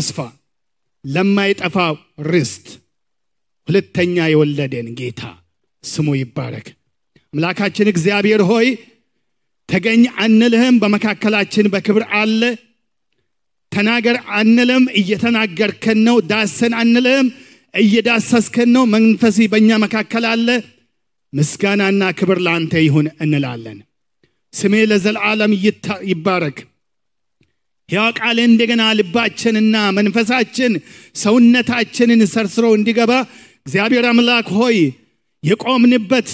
ተስፋ ለማይጠፋው ርስት ሁለተኛ የወለደን ጌታ ስሙ ይባረክ። አምላካችን እግዚአብሔር ሆይ ተገኝ አንልህም በመካከላችን በክብር አለ። ተናገር አንልም እየተናገርከን ነው። ዳሰን አንልህም እየዳሰስከን ነው። መንፈሲ በእኛ መካከል አለ። ምስጋናና ክብር ለአንተ ይሁን እንላለን። ስሜ ለዘላለም ይባረክ ያው ቃል እንደገና ልባችንና መንፈሳችን ሰውነታችንን ሰርስሮ እንዲገባ እግዚአብሔር አምላክ ሆይ የቆምንበት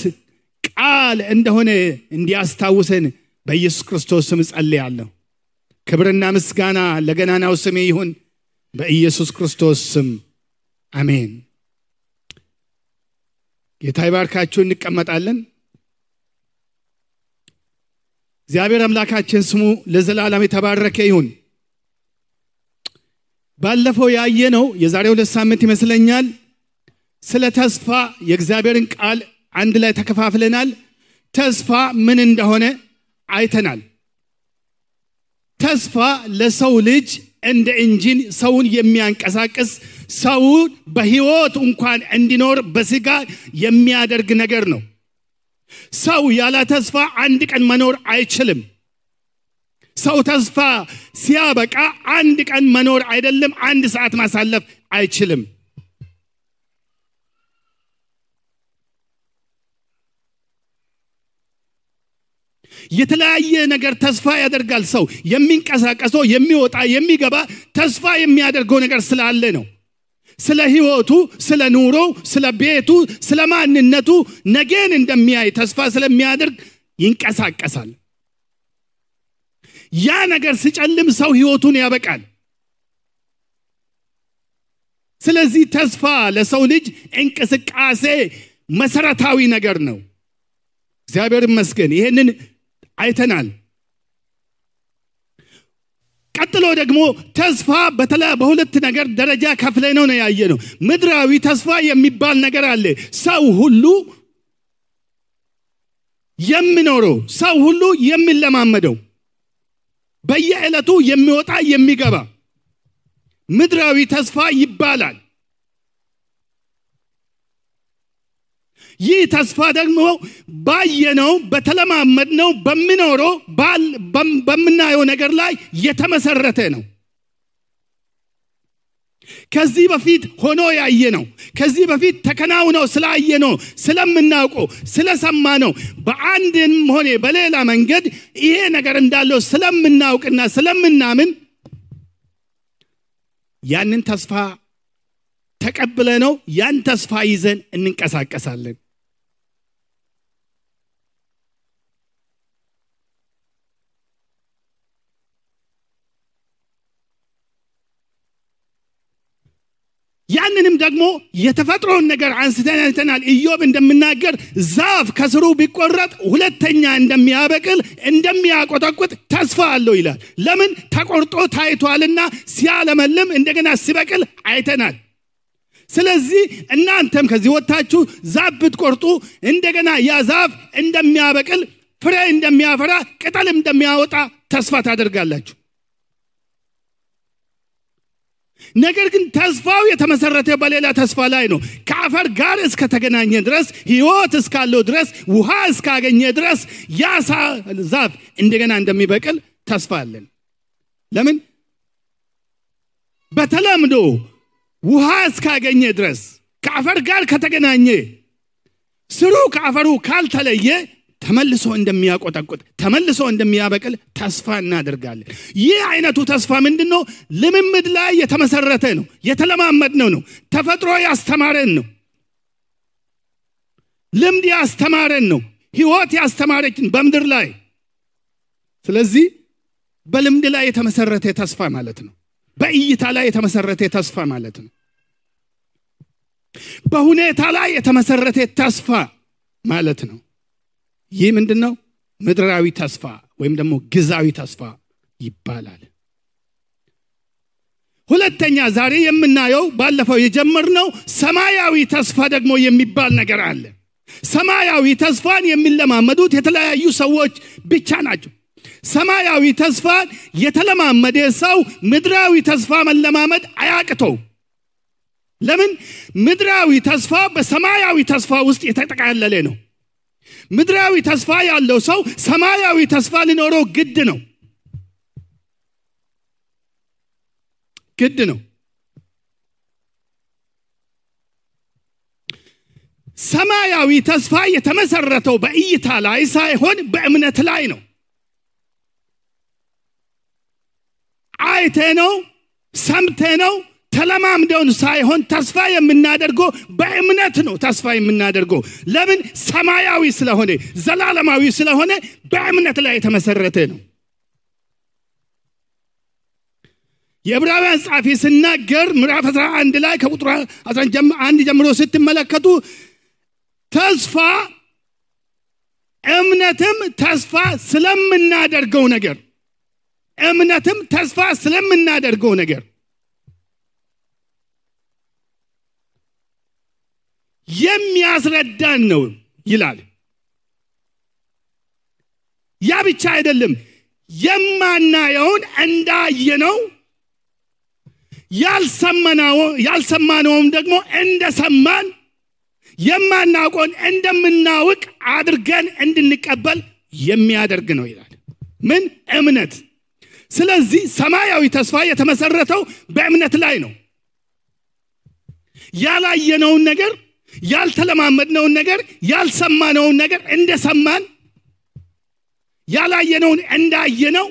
ቃል እንደሆነ እንዲያስታውሰን በኢየሱስ ክርስቶስ ስም ጸልያለሁ ክብርና ምስጋና ለገናናው ስሜ ይሁን በኢየሱስ ክርስቶስ ስም። አሜን። ጌታ ይባርካችሁ። እንቀመጣለን። እግዚአብሔር አምላካችን ስሙ ለዘላለም የተባረከ ይሁን ባለፈው ያየ ነው የዛሬ ሁለት ሳምንት ይመስለኛል ስለ ተስፋ የእግዚአብሔርን ቃል አንድ ላይ ተከፋፍለናል። ተስፋ ምን እንደሆነ አይተናል። ተስፋ ለሰው ልጅ እንደ እንጂን ሰውን የሚያንቀሳቅስ ሰውን በህይወት እንኳን እንዲኖር በስጋ የሚያደርግ ነገር ነው። ሰው ያለ ተስፋ አንድ ቀን መኖር አይችልም ሰው ተስፋ ሲያበቃ አንድ ቀን መኖር አይደለም አንድ ሰዓት ማሳለፍ አይችልም። የተለያየ ነገር ተስፋ ያደርጋል ሰው። የሚንቀሳቀሰው የሚወጣ የሚገባ ተስፋ የሚያደርገው ነገር ስላለ ነው። ስለ ህይወቱ ስለ ኑሮ ስለ ቤቱ ስለ ማንነቱ ነገን እንደሚያይ ተስፋ ስለሚያደርግ ይንቀሳቀሳል ያ ነገር ሲጨልም ሰው ህይወቱን ያበቃል። ስለዚህ ተስፋ ለሰው ልጅ እንቅስቃሴ መሰረታዊ ነገር ነው። እግዚአብሔር ይመስገን ይህንን አይተናል። ቀጥሎ ደግሞ ተስፋ በሁለት ነገር ደረጃ ከፍለ ነው ነው ያየ ነው ምድራዊ ተስፋ የሚባል ነገር አለ። ሰው ሁሉ የሚኖረው ሰው ሁሉ የሚለማመደው በየዕለቱ የሚወጣ የሚገባ ምድራዊ ተስፋ ይባላል። ይህ ተስፋ ደግሞ ባየነው በተለማመድነው በሚኖረው በምናየው ነገር ላይ የተመሰረተ ነው ከዚህ በፊት ሆኖ ያየ ነው ከዚህ በፊት ተከናውነው ስላየ ነው ስለምናውቀው ስለሰማ ነው በአንድም ሆነ በሌላ መንገድ ይሄ ነገር እንዳለው ስለምናውቅና ስለምናምን ያንን ተስፋ ተቀብለ ነው ያን ተስፋ ይዘን እንንቀሳቀሳለን ያንንም ደግሞ የተፈጥሮን ነገር አንስተን አይተናል። ኢዮብ እንደምናገር ዛፍ ከስሩ ቢቆረጥ ሁለተኛ እንደሚያበቅል እንደሚያቆጠቁጥ ተስፋ አለው ይላል። ለምን? ተቆርጦ ታይቷልና ሲያለመልም እንደገና ሲበቅል አይተናል። ስለዚህ እናንተም ከዚህ ወጥታችሁ ዛፍ ብትቆርጡ እንደገና ያ ዛፍ እንደሚያበቅል ፍሬ እንደሚያፈራ ቅጠል እንደሚያወጣ ተስፋ ታደርጋላችሁ ነገር ግን ተስፋው የተመሰረተ በሌላ ተስፋ ላይ ነው። ከአፈር ጋር እስከተገናኘ ድረስ ህይወት እስካለው ድረስ ውሃ እስካገኘ ድረስ ያ ዛፍ እንደገና እንደሚበቅል ተስፋ አለን። ለምን? በተለምዶ ውሃ እስካገኘ ድረስ ከአፈር ጋር ከተገናኘ ስሩ ከአፈሩ ካልተለየ ተመልሶ እንደሚያቆጠቁጥ ተመልሶ እንደሚያበቅል ተስፋ እናደርጋለን። ይህ አይነቱ ተስፋ ምንድን ነው ልምምድ ላይ የተመሰረተ ነው የተለማመድ ነው ነው ተፈጥሮ ያስተማረን ነው ልምድ ያስተማረን ነው ህይወት ያስተማረችን በምድር ላይ። ስለዚህ በልምድ ላይ የተመሰረተ ተስፋ ማለት ነው በእይታ ላይ የተመሰረተ ተስፋ ማለት ነው በሁኔታ ላይ የተመሰረተ ተስፋ ማለት ነው ይህ ምንድን ነው ምድራዊ ተስፋ ወይም ደግሞ ግዛዊ ተስፋ ይባላል። ሁለተኛ ዛሬ የምናየው ባለፈው የጀመርነው ሰማያዊ ተስፋ ደግሞ የሚባል ነገር አለ። ሰማያዊ ተስፋን የሚለማመዱት የተለያዩ ሰዎች ብቻ ናቸው። ሰማያዊ ተስፋን የተለማመደ ሰው ምድራዊ ተስፋ መለማመድ አያቅተው ለምን? ምድራዊ ተስፋ በሰማያዊ ተስፋ ውስጥ የተጠቃለለ ነው ምድራዊ ተስፋ ያለው ሰው ሰማያዊ ተስፋ ሊኖረው ግድ ነው። ግድ ነው። ሰማያዊ ተስፋ የተመሰረተው በእይታ ላይ ሳይሆን በእምነት ላይ ነው። አይቴ ነው? ሰምቴ ነው ተለማምደውን ሳይሆን ተስፋ የምናደርገው በእምነት ነው ተስፋ የምናደርገው። ለምን? ሰማያዊ ስለሆነ ዘላለማዊ ስለሆነ በእምነት ላይ የተመሰረተ ነው። የዕብራውያን ጻፊ ስናገር ምዕራፍ 11 ላይ ከቁጥር 11 ጀምሮ ስትመለከቱ ተስፋ እምነትም ተስፋ ስለምናደርገው ነገር እምነትም ተስፋ ስለምናደርገው ነገር የሚያስረዳን ነው ይላል። ያ ብቻ አይደለም። የማናየውን እንዳየነው ያልሰማነውም ደግሞ እንደሰማን የማናውቀውን እንደምናውቅ አድርገን እንድንቀበል የሚያደርግ ነው ይላል። ምን? እምነት። ስለዚህ ሰማያዊ ተስፋ የተመሰረተው በእምነት ላይ ነው። ያላየነውን ነገር ያልተለማመድነውን ነገር ያልሰማነውን ነገር እንደሰማን ያላየነውን እንዳየነው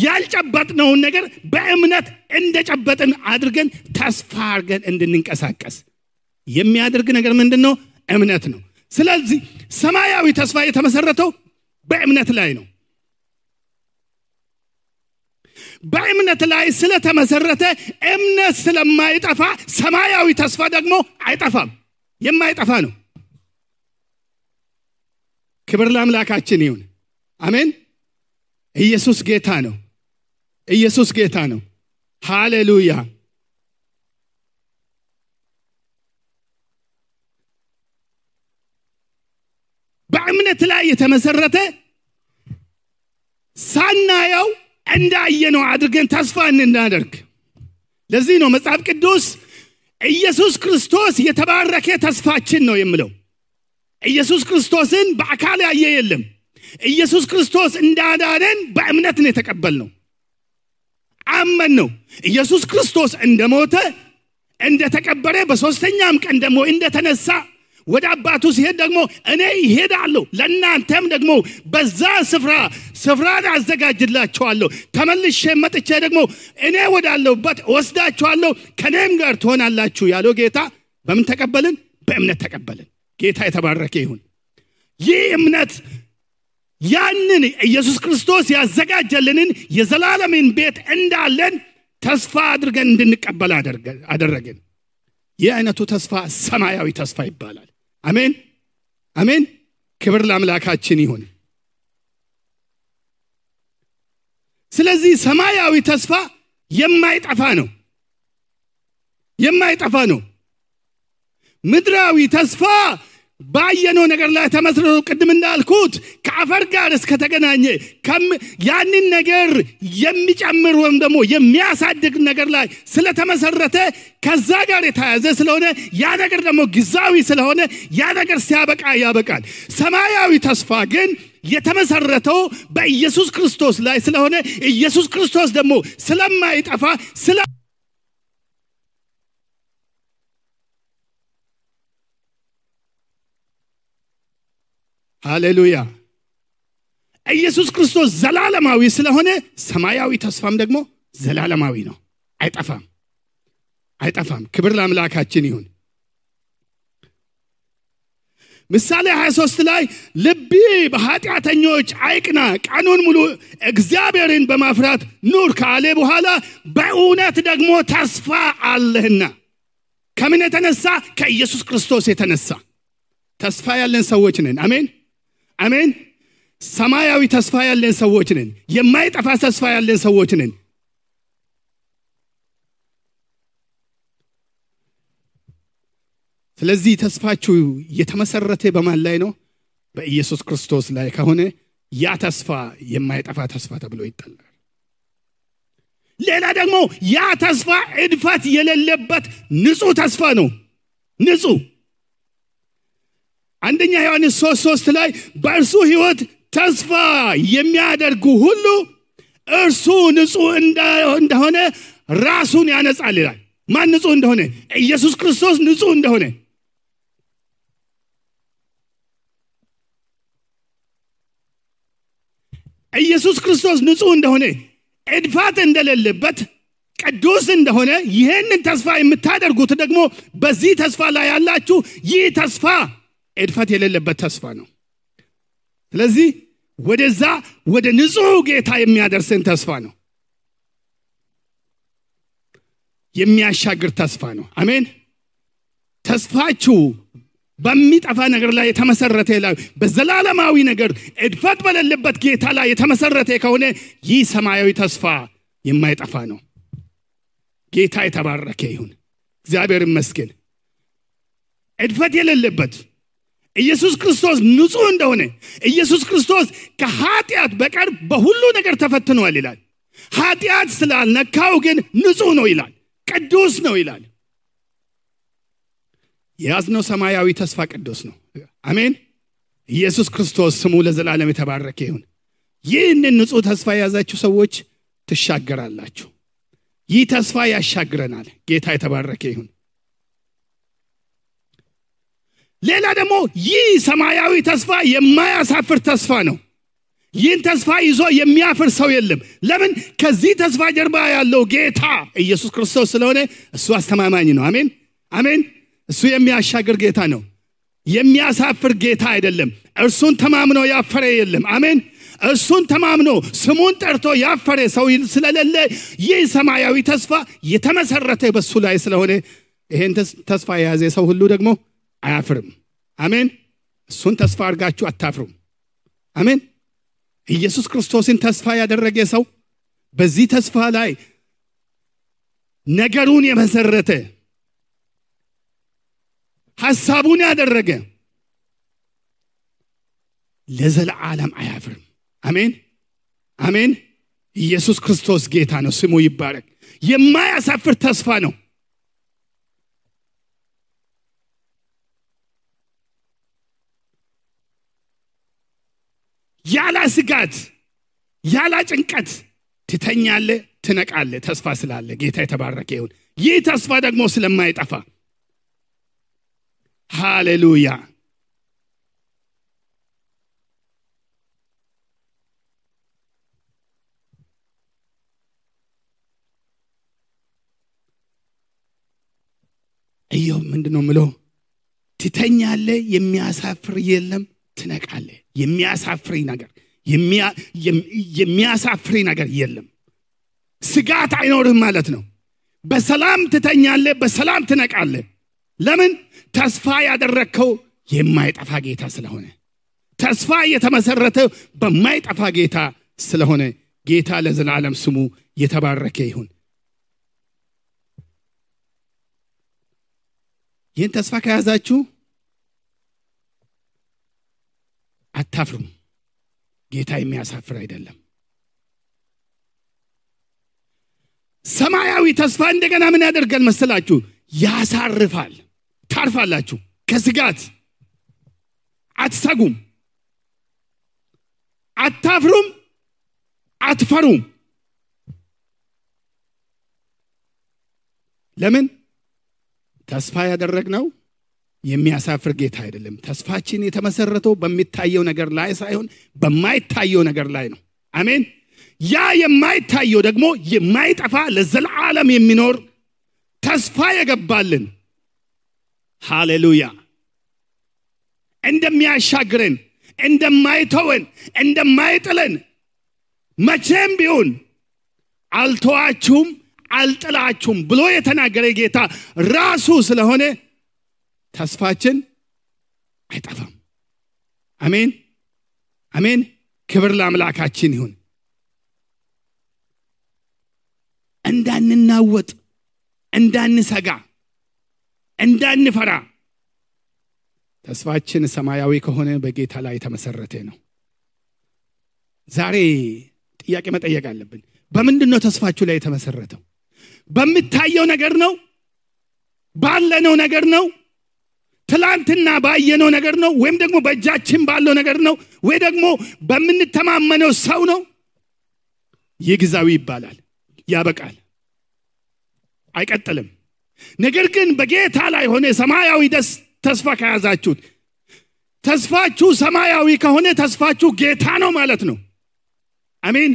ያልጨበጥነውን ነገር በእምነት እንደጨበጥን አድርገን ተስፋ አድርገን እንድንንቀሳቀስ የሚያደርግ ነገር ምንድን ነው እምነት ነው። ስለዚህ ሰማያዊ ተስፋ የተመሰረተው በእምነት ላይ ነው። በእምነት ላይ ስለተመሰረተ እምነት ስለማይጠፋ ሰማያዊ ተስፋ ደግሞ አይጠፋም የማይጠፋ ነው። ክብር ለአምላካችን ይሁን። አሜን። ኢየሱስ ጌታ ነው። ኢየሱስ ጌታ ነው። ሃሌሉያ። በእምነት ላይ የተመሰረተ ሳናየው እንዳየነው አድርገን ተስፋ እንናደርግ ለዚህ ነው መጽሐፍ ቅዱስ ኢየሱስ ክርስቶስ የተባረከ ተስፋችን ነው የምለው። ኢየሱስ ክርስቶስን በአካል ያየ የለም። ኢየሱስ ክርስቶስ እንዳዳነን በእምነት ነው የተቀበል ነው አመን ነው። ኢየሱስ ክርስቶስ እንደሞተ እንደተቀበረ በሶስተኛም ቀን ደግሞ እንደተነሳ ወደ አባቱ ሲሄድ ደግሞ እኔ ይሄዳለሁ ለእናንተም ደግሞ በዛ ስፍራ ስፍራ አዘጋጅላችኋለሁ። ተመልሼ መጥቼ ደግሞ እኔ ወዳለሁበት ወስዳችኋለሁ ከኔም ጋር ትሆናላችሁ ያለው ጌታ በምን ተቀበልን? በእምነት ተቀበልን። ጌታ የተባረከ ይሁን። ይህ እምነት ያንን ኢየሱስ ክርስቶስ ያዘጋጀልንን የዘላለምን ቤት እንዳለን ተስፋ አድርገን እንድንቀበል አደረግን ይህ አይነቱ ተስፋ ሰማያዊ ተስፋ ይባላል አሜን? አሜን? ክብር ለአምላካችን ይሁን። ስለዚህ ሰማያዊ ተስፋ የማይጠፋ ነው። የማይጠፋ ነው። ምድራዊ ተስፋ ባየነው ነገር ላይ ተመስርቶ ቅድም እንዳልኩት ከአፈር ጋር እስከተገናኘ ያንን ነገር የሚጨምር ወይም ደግሞ የሚያሳድግ ነገር ላይ ስለተመሰረተ ከዛ ጋር የተያዘ ስለሆነ ያ ነገር ደግሞ ግዛዊ ስለሆነ ያ ነገር ሲያበቃ ያበቃል። ሰማያዊ ተስፋ ግን የተመሰረተው በኢየሱስ ክርስቶስ ላይ ስለሆነ ኢየሱስ ክርስቶስ ደግሞ ስለማይጠፋ ስለ ሃሌሉያ። ኢየሱስ ክርስቶስ ዘላለማዊ ስለሆነ ሰማያዊ ተስፋም ደግሞ ዘላለማዊ ነው። አይጠፋም አይጠፋም። ክብር ለአምላካችን ይሁን። ምሳሌ 23 ላይ ልቢ በኃጢአተኞች አይቅና ቀኑን ሙሉ እግዚአብሔርን በማፍራት ኑር ካለ በኋላ በእውነት ደግሞ ተስፋ አለህና። ከምን የተነሳ? ከኢየሱስ ክርስቶስ የተነሳ። ተስፋ ያለን ሰዎች ነን። አሜን አሜን። ሰማያዊ ተስፋ ያለን ሰዎች ነን። የማይጠፋ ተስፋ ያለን ሰዎች ነን። ስለዚህ ተስፋችሁ የተመሰረተ በማን ላይ ነው? በኢየሱስ ክርስቶስ ላይ ከሆነ ያ ተስፋ የማይጠፋ ተስፋ ተብሎ ይጠላል ሌላ ደግሞ ያ ተስፋ እድፈት የሌለበት ንጹህ ተስፋ ነው። ንጹህ አንደኛ ዮሐንስ ሶስት ሶስት ላይ በእርሱ ህይወት ተስፋ የሚያደርጉ ሁሉ እርሱ ንጹህ እንደሆነ ራሱን ያነጻል ይላል። ማን ንጹህ እንደሆነ? ኢየሱስ ክርስቶስ ንጹህ እንደሆነ። ኢየሱስ ክርስቶስ ንጹህ እንደሆነ እድፋት እንደሌለበት ቅዱስ እንደሆነ ይህንን ተስፋ የምታደርጉት ደግሞ በዚህ ተስፋ ላይ ያላችሁ ይህ ተስፋ እድፈት የሌለበት ተስፋ ነው። ስለዚህ ወደዛ ወደ ንጹህ ጌታ የሚያደርስን ተስፋ ነው። የሚያሻግር ተስፋ ነው። አሜን። ተስፋችሁ በሚጠፋ ነገር ላይ የተመሰረተ ላይ በዘላለማዊ ነገር እድፈት በሌለበት ጌታ ላይ የተመሰረተ ከሆነ ይህ ሰማያዊ ተስፋ የማይጠፋ ነው። ጌታ የተባረከ ይሁን። እግዚአብሔር ይመስገን። እድፈት የሌለበት ኢየሱስ ክርስቶስ ንጹህ እንደሆነ ኢየሱስ ክርስቶስ ከኃጢአት በቀር በሁሉ ነገር ተፈትኗል ይላል። ኃጢአት ስላልነካው ግን ንጹህ ነው ይላል ቅዱስ ነው ይላል። የያዝነው ሰማያዊ ተስፋ ቅዱስ ነው። አሜን። ኢየሱስ ክርስቶስ ስሙ ለዘላለም የተባረከ ይሁን። ይህንን ንጹህ ተስፋ የያዛችሁ ሰዎች ትሻገራላችሁ። ይህ ተስፋ ያሻግረናል። ጌታ የተባረከ ይሁን ሌላ ደግሞ ይህ ሰማያዊ ተስፋ የማያሳፍር ተስፋ ነው። ይህን ተስፋ ይዞ የሚያፍር ሰው የለም። ለምን? ከዚህ ተስፋ ጀርባ ያለው ጌታ ኢየሱስ ክርስቶስ ስለሆነ እሱ አስተማማኝ ነው። አሜን? አሜን? እሱ የሚያሻግር ጌታ ነው። የሚያሳፍር ጌታ አይደለም። እርሱን ተማምኖ ያፈረ የለም። አሜን? እሱን ተማምኖ ስሙን ጠርቶ ያፈረ ሰው ስለሌለ ይህ ሰማያዊ ተስፋ የተመሰረተ በሱ ላይ ስለሆነ ይሄን ተስፋ የያዘ ሰው ሁሉ ደግሞ አያፍርም። አሜን። እሱን ተስፋ አድርጋችሁ አታፍሩም። አሜን። ኢየሱስ ክርስቶስን ተስፋ ያደረገ ሰው በዚህ ተስፋ ላይ ነገሩን የመሰረተ ሐሳቡን ያደረገ ለዘለዓለም አያፍርም። አሜን። አሜን። ኢየሱስ ክርስቶስ ጌታ ነው። ስሙ ይባረክ። የማያሳፍር ተስፋ ነው ያላ ስጋት ያላ ጭንቀት ትተኛለ ትነቃለ ተስፋ ስላለ ጌታ የተባረከ ይሁን። ይህ ተስፋ ደግሞ ስለማይጠፋ። ሃሌሉያ። እየው ምንድን ነው ምለው ትተኛለ የሚያሳፍር የለም ትነቃለ የሚያሳፍሪ ነገር የሚያሳፍሪ ነገር የለም። ስጋት አይኖርህም ማለት ነው። በሰላም ትተኛለ በሰላም ትነቃለ ለምን? ተስፋ ያደረግከው የማይጠፋ ጌታ ስለሆነ። ተስፋ የተመሰረተ በማይጠፋ ጌታ ስለሆነ ጌታ ለዘላለም ስሙ የተባረከ ይሁን። ይህን ተስፋ ከያዛችሁ አታፍሩም። ጌታ የሚያሳፍር አይደለም። ሰማያዊ ተስፋ እንደገና ምን ያደርጋል መሰላችሁ? ያሳርፋል። ታርፋላችሁ። ከስጋት አትሰጉም። አታፍሩም አትፈሩም። ለምን? ተስፋ ያደረግነው የሚያሳፍር ጌታ አይደለም። ተስፋችን የተመሰረተው በሚታየው ነገር ላይ ሳይሆን በማይታየው ነገር ላይ ነው። አሜን። ያ የማይታየው ደግሞ የማይጠፋ ለዘላለም የሚኖር ተስፋ የገባልን ሃሌሉያ እንደሚያሻግረን እንደማይተወን እንደማይጥለን መቼም ቢሆን አልተዋችሁም አልጥላችሁም ብሎ የተናገረ ጌታ ራሱ ስለሆነ ተስፋችን አይጠፋም። አሜን። አሜን። ክብር ለአምላካችን ይሁን። እንዳንናወጥ እንዳንሰጋ እንዳንፈራ ተስፋችን ሰማያዊ ከሆነ በጌታ ላይ የተመሰረተ ነው። ዛሬ ጥያቄ መጠየቅ አለብን። በምንድን ነው ተስፋችሁ ላይ የተመሰረተው? በምታየው ነገር ነው? ባለነው ነገር ነው ትላንትና ባየነው ነገር ነው? ወይም ደግሞ በእጃችን ባለው ነገር ነው? ወይ ደግሞ በምንተማመነው ሰው ነው? ይህ ይባላል። ያበቃል። አይቀጥልም። ነገር ግን በጌታ ላይ ሆነ ሰማያዊ ደስ ተስፋ ከያዛችሁት ተስፋችሁ ሰማያዊ ከሆነ ተስፋችሁ ጌታ ነው ማለት ነው። አሜን።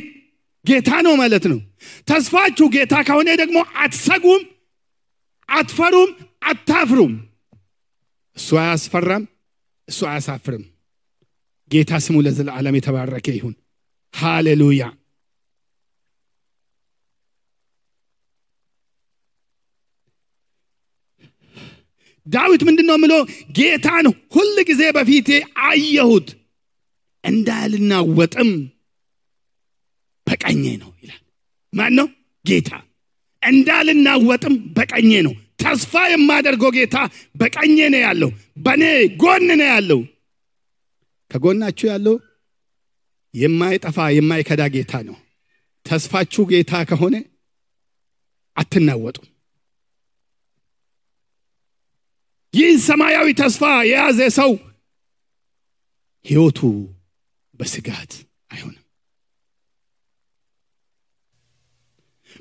ጌታ ነው ማለት ነው። ተስፋችሁ ጌታ ከሆነ ደግሞ አትሰጉም አትፈሩም አታፍሩም እሱ አያስፈራም እሱ አያሳፍርም። ጌታ ስሙ ለዘላለም የተባረከ ይሁን። ሃሌሉያ። ዳዊት ምንድን ነው ምሎ ጌታን ሁል ጊዜ በፊቴ አየሁት እንዳልናወጥም በቀኜ ነው ይላል። ማን ነው ጌታ። እንዳልናወጥም በቀኜ ነው ተስፋ የማደርገው ጌታ በቀኜ ነው ያለው በእኔ ጎን ነው ያለው። ከጎናችሁ ያለው የማይጠፋ የማይከዳ ጌታ ነው። ተስፋችሁ ጌታ ከሆነ አትናወጡም። ይህ ሰማያዊ ተስፋ የያዘ ሰው ህይወቱ በስጋት አይሆንም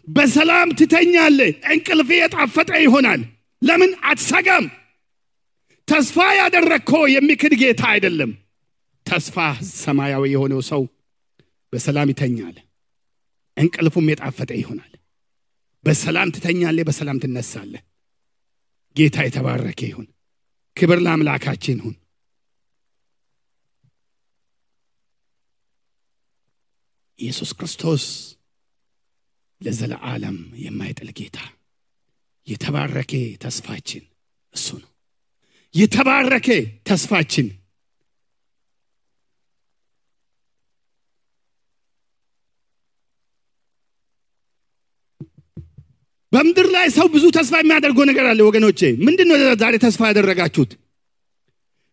በሰላም ትተኛለ እንቅልፍ የጣፈጠ ይሆናል። ለምን? አትሰጋም። ተስፋ ያደረግከው የሚክድ ጌታ አይደለም። ተስፋ ሰማያዊ የሆነው ሰው በሰላም ይተኛል። እንቅልፉም የጣፈጠ ይሆናል። በሰላም ትተኛለ በሰላም ትነሳለ ጌታ የተባረከ ይሁን። ክብር ለአምላካችን ይሁን። ኢየሱስ ክርስቶስ ለዘለዓለም የማይጥል ጌታ። የተባረከ ተስፋችን እሱ ነው። የተባረከ ተስፋችን በምድር ላይ ሰው ብዙ ተስፋ የሚያደርገው ነገር አለ ወገኖቼ። ምንድን ነው ዛሬ ተስፋ ያደረጋችሁት?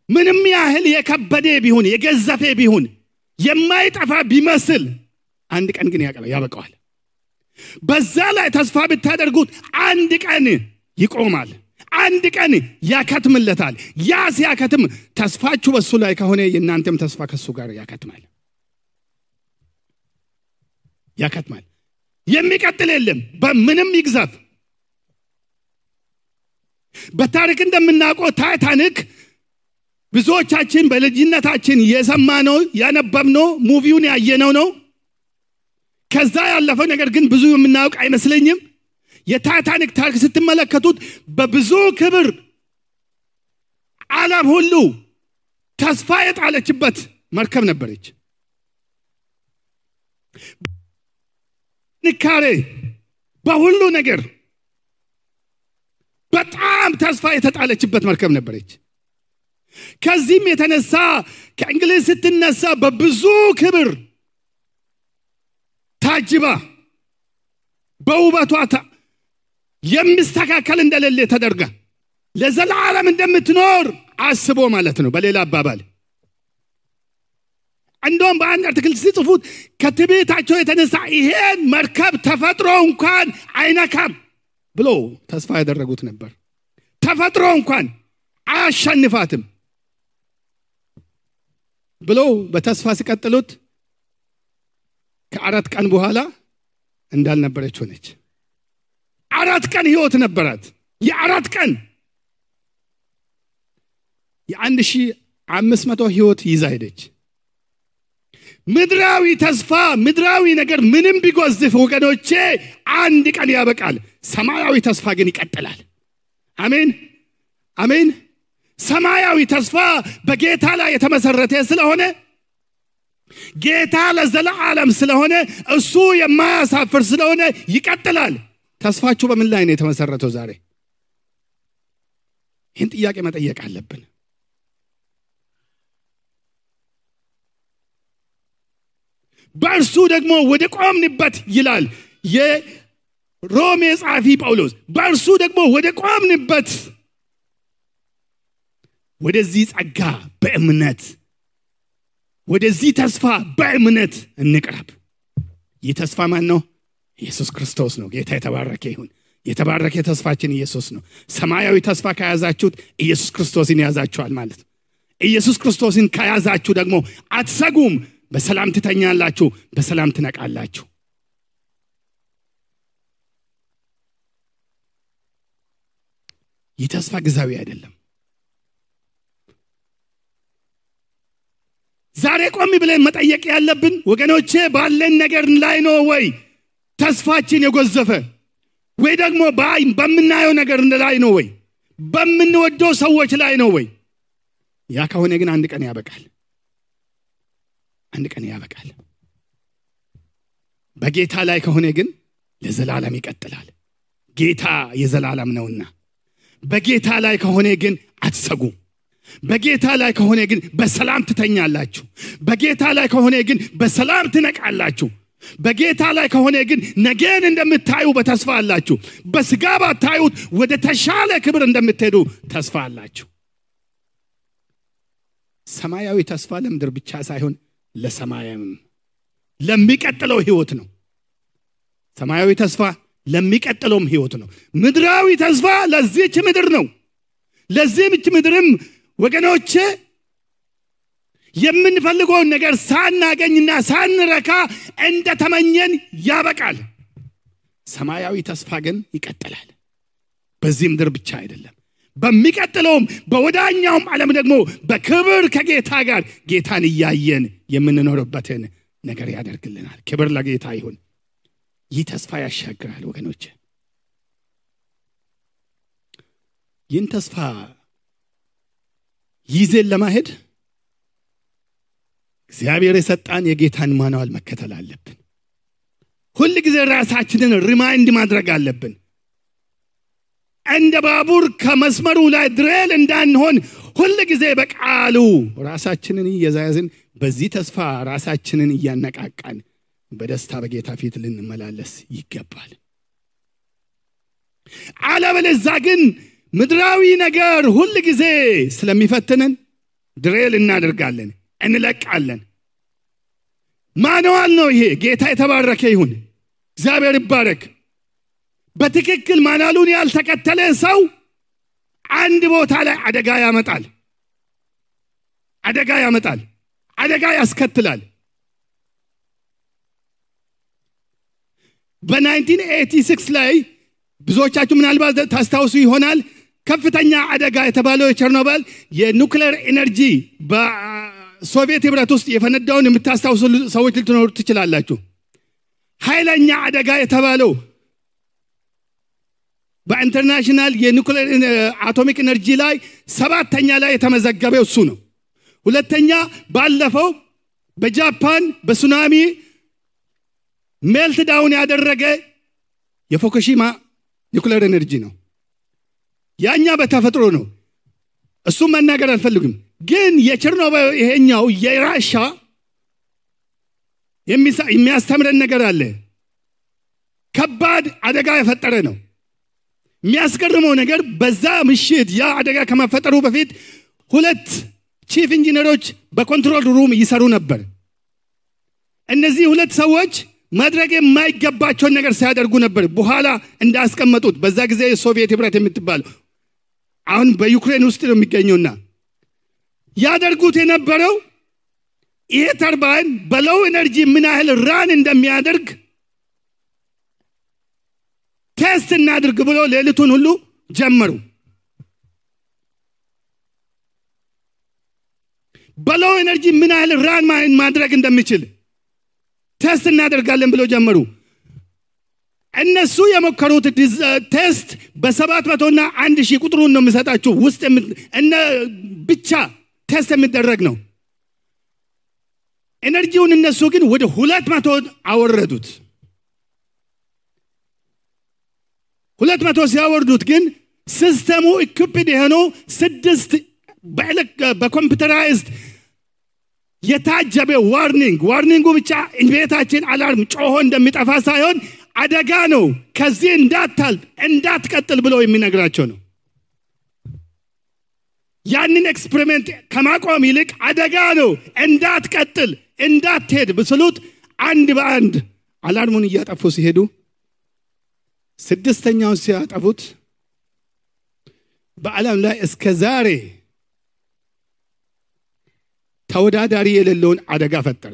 ምንም ያህል የከበደ ቢሆን የገዘፌ ቢሆን የማይጠፋ ቢመስል አንድ ቀን ግን ያበቀዋል በዛ ላይ ተስፋ ብታደርጉት አንድ ቀን ይቆማል። አንድ ቀን ያከትምለታል። ያ ሲያከትም ተስፋችሁ በሱ ላይ ከሆነ የእናንተም ተስፋ ከሱ ጋር ያከትማል። ያከትማል። የሚቀጥል የለም። በምንም ይግዛፍ። በታሪክ እንደምናውቀው ታይታኒክ ብዙዎቻችን በልጅነታችን የሰማነው ያነበብነው ሙቪውን ያየነው ነው ከዛ ያለፈው ነገር ግን ብዙ የምናውቅ አይመስለኝም። የታይታኒክ ታሪክ ስትመለከቱት በብዙ ክብር አለም ሁሉ ተስፋ የጣለችበት መርከብ ነበረች። ጥንካሬ በሁሉ ነገር በጣም ተስፋ የተጣለችበት መርከብ ነበረች። ከዚህም የተነሳ ከእንግሊዝ ስትነሳ በብዙ ክብር ታጅባ በውበቷ የሚስተካከል እንደሌለ ተደርጋ ለዘላለም እንደምትኖር አስቦ ማለት ነው በሌላ አባባል። እንደውም በአንድ አርቲክል ሲጽፉት ከትቤታቸው የተነሳ ይሄን መርከብ ተፈጥሮ እንኳን አይነካም ብሎ ተስፋ ያደረጉት ነበር። ተፈጥሮ እንኳን አያሸንፋትም ብሎ በተስፋ ሲቀጥሉት ከአራት ቀን በኋላ እንዳልነበረች ሆነች። አራት ቀን ህይወት ነበራት። የአራት ቀን የአንድ ሺህ አምስት መቶ ህይወት ይዛ ሄደች። ምድራዊ ተስፋ ምድራዊ ነገር ምንም ቢጎዝፍ ወገኖቼ አንድ ቀን ያበቃል። ሰማያዊ ተስፋ ግን ይቀጥላል። አሜን አሜን። ሰማያዊ ተስፋ በጌታ ላይ የተመሰረተ ስለሆነ ጌታ ለዘለዓለም ስለሆነ እሱ የማያሳፍር ስለሆነ ይቀጥላል። ተስፋችሁ በምን ላይ ነው የተመሰረተው ዛሬ? ይህን ጥያቄ መጠየቅ አለብን። በእርሱ ደግሞ ወደ ቆምንበት ይላል የሮሜ ጸሐፊ ጳውሎስ። በእርሱ ደግሞ ወደ ቆምንበት ወደዚህ ጸጋ በእምነት ወደዚህ ተስፋ በእምነት እንቅረብ። ይህ ተስፋ ማን ነው ኢየሱስ ክርስቶስ ነው። ጌታ የተባረከ ይሁን። የተባረከ ተስፋችን ኢየሱስ ነው። ሰማያዊ ተስፋ ከያዛችሁት ኢየሱስ ክርስቶስን ያዛችኋል ማለት ነው። ኢየሱስ ክርስቶስን ከያዛችሁ ደግሞ አትሰጉም። በሰላም ትተኛላችሁ በሰላም ትነቃላችሁ። ይህ ተስፋ ግዛዊ አይደለም ዛሬ ቆም ብለን መጠየቅ ያለብን ወገኖቼ ባለን ነገር ላይ ነው ወይ ተስፋችን የጎዘፈ? ወይ ደግሞ በምናየው ነገር ላይ ነው ወይ? በምንወደው ሰዎች ላይ ነው ወይ? ያ ከሆነ ግን አንድ ቀን ያበቃል። አንድ ቀን ያበቃል። በጌታ ላይ ከሆነ ግን ለዘላለም ይቀጥላል። ጌታ የዘላለም ነውና በጌታ ላይ ከሆነ ግን አትሰጉም በጌታ ላይ ከሆነ ግን በሰላም ትተኛላችሁ። በጌታ ላይ ከሆነ ግን በሰላም ትነቃላችሁ። በጌታ ላይ ከሆነ ግን ነገን እንደምታዩ በተስፋ አላችሁ። በስጋ ባታዩት ወደ ተሻለ ክብር እንደምትሄዱ ተስፋ አላችሁ። ሰማያዊ ተስፋ ለምድር ብቻ ሳይሆን ለሰማያም ለሚቀጥለው ህይወት ነው። ሰማያዊ ተስፋ ለሚቀጥለውም ህይወት ነው። ምድራዊ ተስፋ ለዚች ምድር ነው። ለዚህች ምድርም ወገኖቼ የምንፈልገውን ነገር ሳናገኝና ሳንረካ እንደተመኘን ያበቃል። ሰማያዊ ተስፋ ግን ይቀጥላል። በዚህ ምድር ብቻ አይደለም። በሚቀጥለውም በወዳኛውም ዓለም ደግሞ በክብር ከጌታ ጋር ጌታን እያየን የምንኖርበትን ነገር ያደርግልናል። ክብር ለጌታ ይሁን። ይህ ተስፋ ያሻግራል ወገኖች። ይህን ተስፋ ይዜን ለማሄድ እግዚአብሔር የሰጠንን የጌታን manual መከተል አለብን። ሁል ጊዜ ራሳችንን remind ማድረግ አለብን። እንደ ባቡር ከመስመሩ ላይ derail እንዳንሆን ሁል ጊዜ በቃሉ ራሳችንን እየያዝን በዚህ ተስፋ ራሳችንን እያነቃቃን በደስታ በጌታ ፊት ልንመላለስ ይገባል። አለበለዚያ ግን ምድራዊ ነገር ሁል ጊዜ ስለሚፈትንን ድሬል እናደርጋለን እንለቃለን። ማንዋል ነው ይሄ። ጌታ የተባረከ ይሁን። እግዚአብሔር ይባረክ። በትክክል ማናሉን ያልተከተለ ሰው አንድ ቦታ ላይ አደጋ ያመጣል። አደጋ ያመጣል። አደጋ ያስከትላል። በ1986 ላይ ብዙዎቻችሁ ምናልባት ታስታውሱ ይሆናል ከፍተኛ አደጋ የተባለው የቸርኖባል የኑክሌር energy በሶቪየት ህብረት ውስጥ የፈነዳውን የምታስታውሱ ሰዎች ልትኖሩ ትችላላችሁ። ኃይለኛ አደጋ የተባለው በ international የ nuclear atomic energy ላይ ሰባተኛ ላይ የተመዘገበው እሱ ነው። ሁለተኛ ባለፈው በጃፓን በሱናሚ melt down ያደረገ የፎኩሺማ nuclear energy ነው ያኛ በተፈጥሮ ነው። እሱም መናገር አልፈልግም። ግን የቸርኖቤል ይሄኛው የራሻ የሚያስተምረን ነገር አለ። ከባድ አደጋ የፈጠረ ነው። የሚያስገርመው ነገር በዛ ምሽት ያ አደጋ ከመፈጠሩ በፊት ሁለት chief ኢንጂነሮች በ control room ይሰሩ ነበር። እነዚህ ሁለት ሰዎች ማድረግ የማይገባቸውን ነገር ሲያደርጉ ነበር። በኋላ እንዳስቀመጡት በዛ ጊዜ ሶቪየት ህብረት የምትባለው አሁን በዩክሬን ውስጥ ነው የሚገኘውና ያደርጉት የነበረው ይሄ turbine በለው energy ምን ያህል run እንደሚያደርግ test እናድርግ ብሎ ሌሊቱን ሁሉ ጀመሩ። በለው ኤነርጂ ምን ያህል ራን ማድረግ እንደሚችል ቴስት እናደርጋለን ብሎ ጀመሩ እነሱ የሞከሩት ቴስት በሰባት መቶና አንድ ሺህ ቁጥሩን ነው የሚሰጣችሁ ውስጥ እነ ብቻ ቴስት የሚደረግ ነው። ኤነርጂውን እነሱ ግን ወደ ሁለት መቶ አወረዱት። ሁለት መቶ ሲያወርዱት ግን system ኡ equipped የሆነው ስድስት በ computerized የታጀበ warning። warning ኡ ብቻ ቤታችን alarm ጮሆ እንደሚጠፋ ሳይሆን አደጋ ነው። ከዚህ እንዳታልፍ እንዳትቀጥል ብሎ የሚነግራቸው ነው። ያንን experiment ከማቆም ይልቅ አደጋ ነው። እንዳትቀጥል እንዳትሄድ ሲሉት አንድ በአንድ alarm ኡን እያጠፉ ሲሄዱ ስድስተኛውን ሲያጠፉት በዓለም ላይ እስከ ዛሬ ተወዳዳሪ የሌለውን አደጋ ፈጠረ።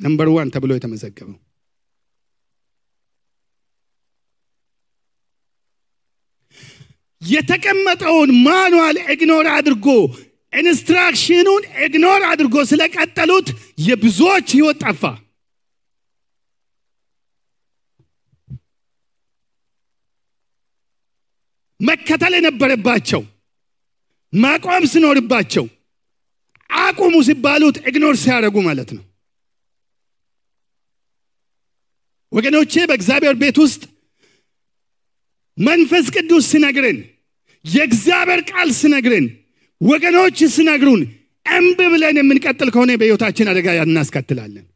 number one ተብሎ የተመዘገበው የተቀመጠውን manual ignore አድርጎ instruction ኑን ignore አድርጎ ስለቀጠሉት የብዙዎች ህይወት ጠፋ። መከተል የነበረባቸው ማቆም ሲኖርባቸው አቁሙ ሲባሉት ኢግኖር ሲያደርጉ ማለት ነው። ወገኖቼ በእግዚአብሔር ቤት ውስጥ መንፈስ ቅዱስ ሲነግርን የእግዚአብሔር ቃል ሲነግርን ወገኖች ሲነግሩን እምብ ብለን የምንቀጥል ከሆነ በሕይወታችን አደጋ እናስከትላለን።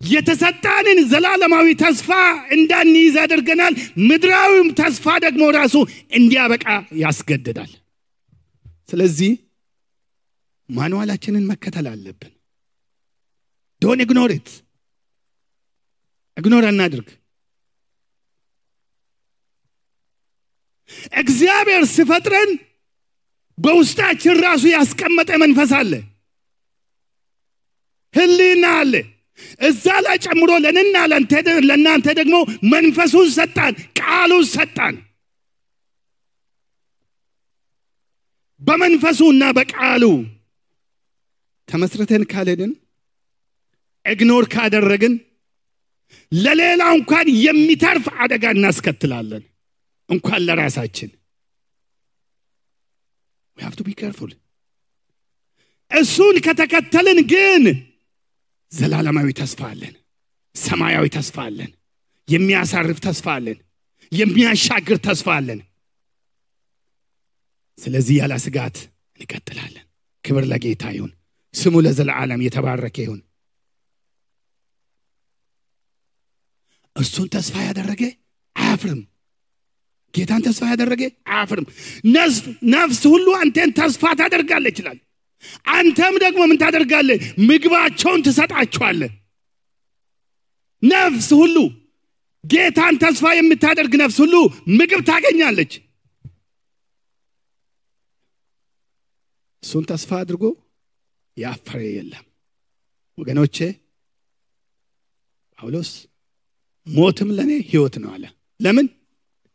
የተሰጣንን ዘላለማዊ ተስፋ እንዳንይዝ ያደርገናል። ምድራዊም ተስፋ ደግሞ ራሱ እንዲያበቃ ያስገድዳል። ስለዚህ ማንዋላችንን መከተል አለብን። ዶን ኢግኖሪት ኢግኖር አናድርግ። እግዚአብሔር ሲፈጥረን በውስጣችን ራሱ ያስቀመጠ መንፈስ አለ። ህሊና አለ። እዛ ላይ ጨምሮ ለንና ለእናንተ ደግሞ መንፈሱን ሰጣን ቃሉን ሰጣን። በመንፈሱና በቃሉ ተመስርተን ካልሄድን ኢግኖር ካደረግን ለሌላ እንኳን የሚተርፍ አደጋ እናስከትላለን። እንኳን ለራሳችን። have to be careful እሱን ከተከተልን ግን ዘላለማዊ ተስፋ አለን ሰማያዊ ተስፋ አለን የሚያሳርፍ ተስፋ አለን የሚያሻግር ተስፋ አለን። ስለዚህ ያለ ስጋት እንቀጥላለን። ክብር ለጌታ ይሁን። ስሙ ለዘለዓለም የተባረከ ይሁን እሱን ተስፋ ያደረገ አያፍርም። ጌታን ተስፋ ያደረገ አያፍርም። ነፍስ ሁሉ አንተን ተስፋ ታደርጋለ ይችላል አንተም ደግሞ ምን ታደርጋለ ምግባቸውን ትሰጣቸዋለ ነፍስ ሁሉ ጌታን ተስፋ የምታደርግ ነፍስ ሁሉ ምግብ ታገኛለች። እሱን ተስፋ አድርጎ ያፈረ የለም። ወገኖቼ ጳውሎስ ሞትም ለእኔ ህይወት ነው አለ። ለምን?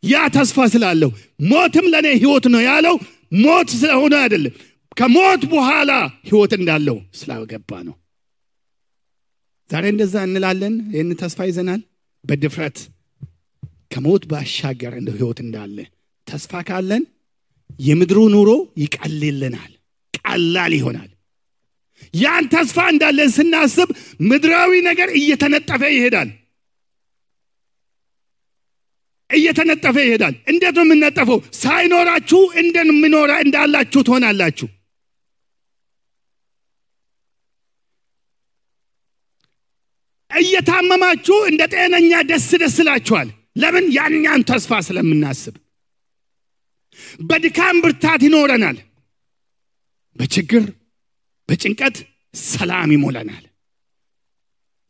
ያ ተስፋ ስላለው። ሞትም ለእኔ ህይወት ነው ያለው። ሞት ስለሆነ አይደለም። ከሞት በኋላ ህይወት እንዳለው ስላገባ ነው። ዛሬ እንደዛ እንላለን። ይህን ተስፋ ይዘናል። በድፍረት ከሞት ባሻገር እንደ ህይወት እንዳለ ተስፋ ካለን የምድሩ ኑሮ ይቀልልናል ቀላል ይሆናል። ያን ተስፋ እንዳለን ስናስብ ምድራዊ ነገር እየተነጠፈ ይሄዳል እየተነጠፈ ይሄዳል። እንዴት ነው የምነጠፈው ሳይኖራችሁ እንደምኖራ እንዳላችሁ ትሆናላችሁ። እየታመማችሁ እንደ ጤነኛ ደስ ደስ ላችኋል ለምን? ያኛን ተስፋ ስለምናስብ። በድካም ብርታት ይኖረናል። በችግር በጭንቀት ሰላም ይሞላናል።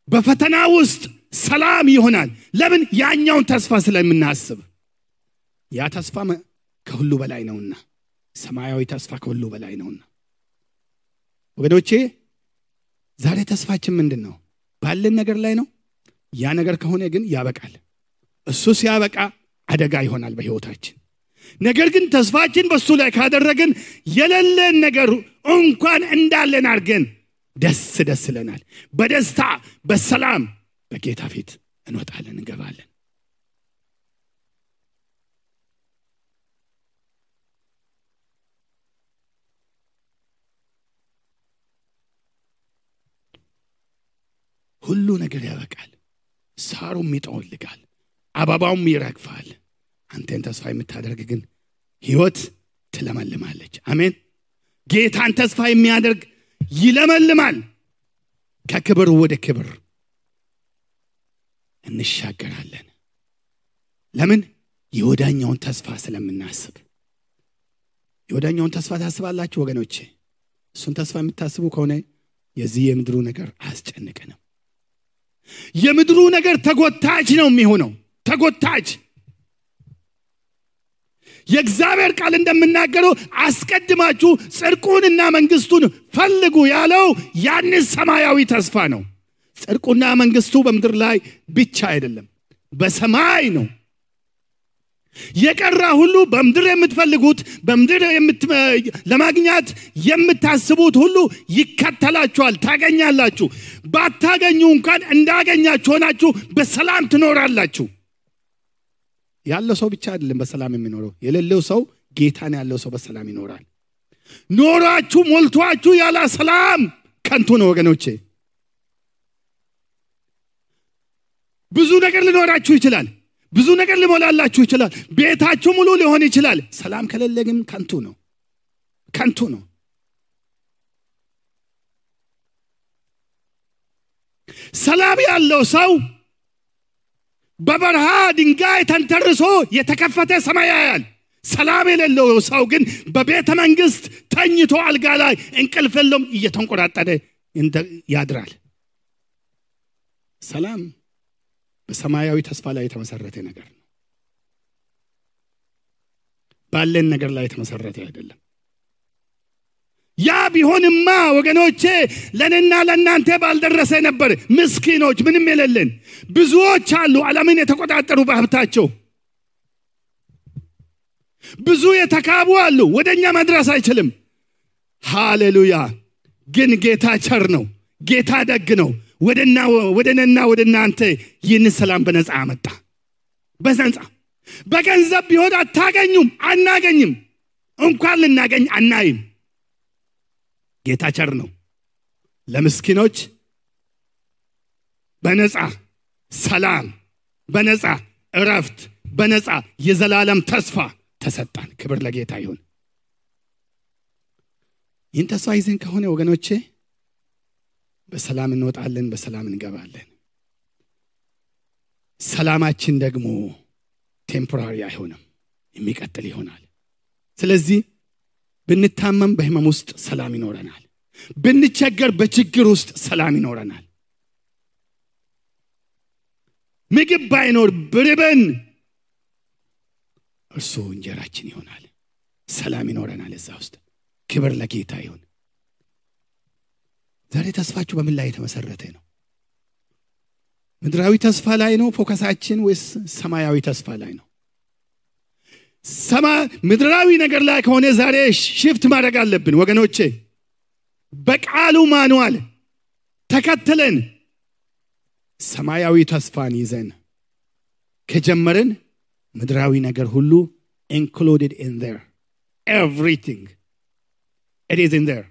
በፈተና ውስጥ ሰላም ይሆናል። ለምን? ያኛውን ተስፋ ስለምናስብ። ያ ተስፋ ከሁሉ በላይ ነውና። ሰማያዊ ተስፋ ከሁሉ በላይ ነውና። ወገኖቼ ዛሬ ተስፋችን ምንድን ነው ባለን ነገር ላይ ነው። ያ ነገር ከሆነ ግን ያበቃል። እሱ ሲያበቃ አደጋ ይሆናል በህይወታችን ነገር ግን ተስፋችን በሱ ላይ ካደረግን የሌለን ነገር እንኳን እንዳለን አድርገን ደስ ደስ ይለናል። በደስታ በሰላም በጌታ ፊት እንወጣለን እንገባለን። ሁሉ ነገር ያበቃል። ሳሩም ይጠወልጋል አበባውም ይረግፋል። አንተን ተስፋ የምታደርግ ግን ህይወት ትለመልማለች። አሜን። ጌታን ተስፋ የሚያደርግ ይለመልማል ከክብር ወደ ክብር እንሻገራለን። ለምን? የወዳኛውን ተስፋ ስለምናስብ። የወዳኛውን ተስፋ ታስባላችሁ ወገኖቼ? እሱን ተስፋ የምታስቡ ከሆነ የዚህ የምድሩ ነገር አያስጨንቀንም የምድሩ ነገር ተጎታች ነው የሚሆነው። ተጎታች የእግዚአብሔር ቃል እንደምናገረው አስቀድማችሁ ጽድቁንና መንግስቱን ፈልጉ ያለው ያንን ሰማያዊ ተስፋ ነው ጽድቁና መንግስቱ በምድር ላይ ብቻ አይደለም በሰማይ ነው። የቀራ ሁሉ በምድር የምትፈልጉት በምድር ለማግኛት የምታስቡት ሁሉ ይከተላችኋል ታገኛላችሁ። ባታገኙ እንኳን እንዳገኛችሁ ሆናችሁ በሰላም ትኖራላችሁ። ያለው ሰው ብቻ አይደለም በሰላም የሚኖረው የሌለው ሰው ጌታን ያለው ሰው በሰላም ይኖራል። ኖሯችሁ ሞልቷችሁ ያለ ሰላም ከንቱ ነው ወገኖቼ ብዙ ነገር ሊኖራችሁ ይችላል። ብዙ ነገር ሊሞላላችሁ ይችላል። ቤታችሁ ሙሉ ሊሆን ይችላል። ሰላም ከሌለ ግን ከንቱ ነው። ከንቱ ነው። ሰላም ያለው ሰው በበረሃ ድንጋይ ተንተርሶ የተከፈተ ሰማይ ያያል። ሰላም የሌለው ሰው ግን በቤተ መንግስት ተኝቶ አልጋ ላይ እንቅልፍ የለውም። እየተንቆራጠደ ያድራል። ሰላም በሰማያዊ ተስፋ ላይ የተመሰረተ ነገር ነው። ባለን ነገር ላይ የተመሰረተ አይደለም። ያ ቢሆንማ ወገኖቼ ለእኔና ለእናንተ ባልደረሰ ነበር። ምስኪኖች ምንም የሌለን ብዙዎች አሉ። ዓለምን የተቆጣጠሩ በሀብታቸው ብዙ የተካቡ አሉ። ወደ እኛ መድረስ አይችልም። ሃሌሉያ! ግን ጌታ ቸር ነው። ጌታ ደግ ነው ወደ እኔና ወደ እናንተ ሰላም በነፃ አመጣ። በነፃ በገንዘብ ቢሆን አታገኙም አናገኝም። እንኳን ልናገኝ አናይም። ጌታ ቸር ነው። ለምስኪኖች በነፃ ሰላም በነፃ እረፍት በነፃ የዘላለም ተስፋ ተሰጣን ክብር ለጌታ ይሁን። ይህን ተስፋ ይዘን ከሆነ ወገኖቼ በሰላም እንወጣለን በሰላም እንገባለን። ሰላማችን ደግሞ ቴምፖራሪ አይሆንም የሚቀጥል ይሆናል። ስለዚህ ብንታመም በህመም ውስጥ ሰላም ይኖረናል። ብንቸገር በችግር ውስጥ ሰላም ይኖረናል። ምግብ ባይኖር ብርበን እርሱ እንጀራችን ይሆናል። ሰላም ይኖረናል እዛ ውስጥ። ክብር ለጌታ ይሁን ዛሬ ተስፋችሁ በምን ላይ የተመሰረተ ነው? ምድራዊ ተስፋ ላይ ነው? focus ኣችን ወይስ ሰማያዊ ተስፋ ላይ ነው? ምድራዊ ነገር ላይ ከሆነ ዛሬ shift ማድረግ አለብን ወገኖቼ። በቃሉ manual ተከትለን ሰማያዊ ተስፋን ይዘን ከጀመርን ምድራዊ ነገር ሁሉ included in there everything it in there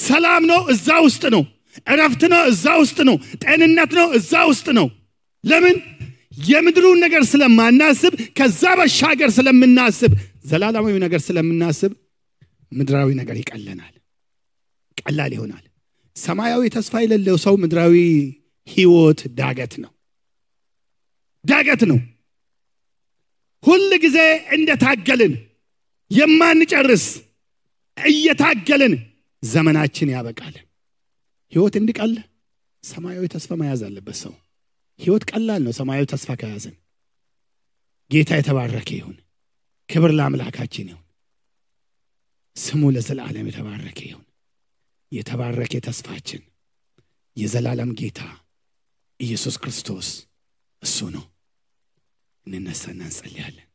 ሰላም ነው እዛ ውስጥ ነው። እረፍት ነው እዛ ውስጥ ነው። ጤንነት ነው እዛ ውስጥ ነው። ለምን? የምድሩን ነገር ስለማናስብ ከዛ ባሻገር ስለምናስብ ዘላለማዊ ነገር ስለምናስብ ምድራዊ ነገር ይቀለናል። ቀላል ይሆናል። ሰማያዊ ተስፋ የሌለው ሰው ምድራዊ ህይወት ዳገት ነው። ዳገት ነው። ሁል ጊዜ እንደታገልን የማንጨርስ እየታገልን ዘመናችን ያበቃል። ህይወት እንዲቀል ሰማያዊ ተስፋ መያዝ አለበት ሰው። ህይወት ቀላል ነው ሰማያዊ ተስፋ ከያዘን። ጌታ የተባረከ ይሁን። ክብር ለአምላካችን ይሁን። ስሙ ለዘላለም የተባረከ ይሁን። የተባረከ ተስፋችን የዘላለም ጌታ ኢየሱስ ክርስቶስ እሱ ነው። እንነሳና እንጸልያለን